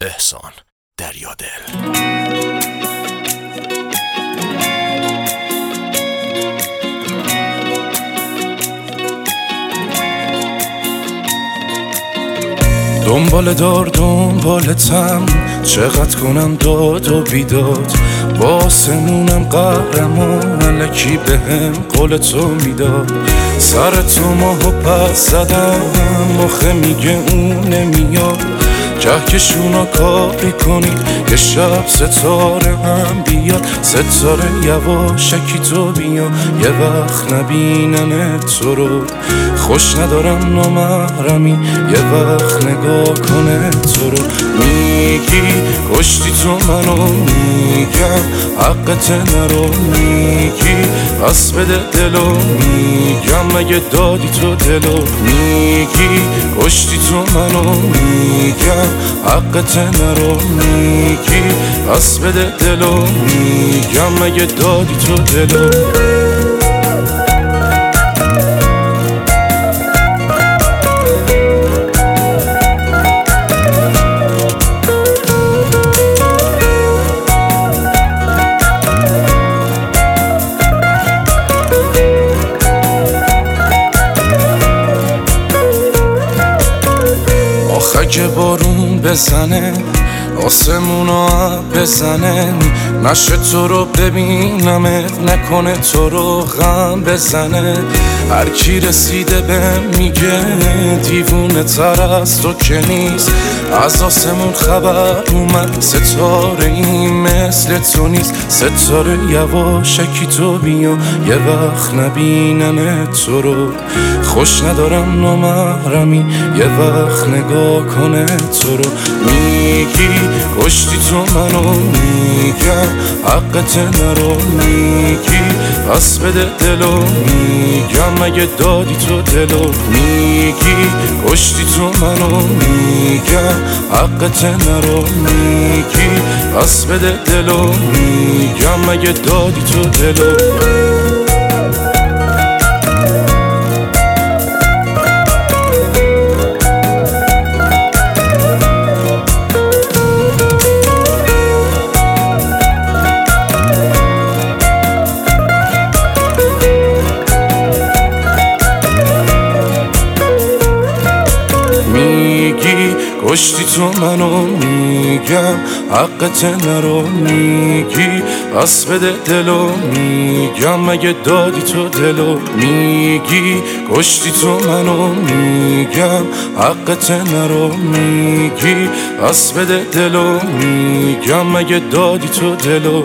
احسان دریادل دنبال دار دنبالتم چقدر کنم داد و بیداد. با سمونم قهرمان علکی به هم قول تو می‌داد. سر تو ماهو پس زدم مخه میگه اون نمیاد. کهکشونا کاری کنید یه شب ستاره هم بیاد. ستاره یواشکی تو بیا یه وقت نبینن تو رو. خوش ندارم نامحرمی یه وقت نگاه کنه تو رو. میگی کشتی تو منو میگم حقت نرو میگی پس بده دلو میگم. مگه دادی تو دلو میگی؟ کشتی تو منو میگم حقت نرو میگی پس بده دلو میگم. مگه دادی تو دلو اگه بارون بزنه آسمونو بزنه نشه تو رو ببینمت نکنه تو رو غم بزنه. هر کی رسیده به میگه دیوونه تر از تو که نیست. از آسمون خبر اومد ستاره این مثل تو نیست. ستاره یواشکی تو بیا یه وقت نبینم تو رو. خوش ندارم نامحرمی یه وقت نگاه کنه تو رو. میگی کشتی تو منو میگم حقت نرو میگی. پس بده دلو میگم مگه دادی تو دلو میگی. کشتی تو منو میگم حقت نرو میگی. پس بده دلو میگم مگه دادی تو دلو کشتی تو منو میگم حقت نرو میگی. پس بده دلو میگم مگه دادی تو دلو میگی؟ کشتی تو منو میگم حقت نرو میگی. پس بده دلو میگم مگه دادی تو دلو؟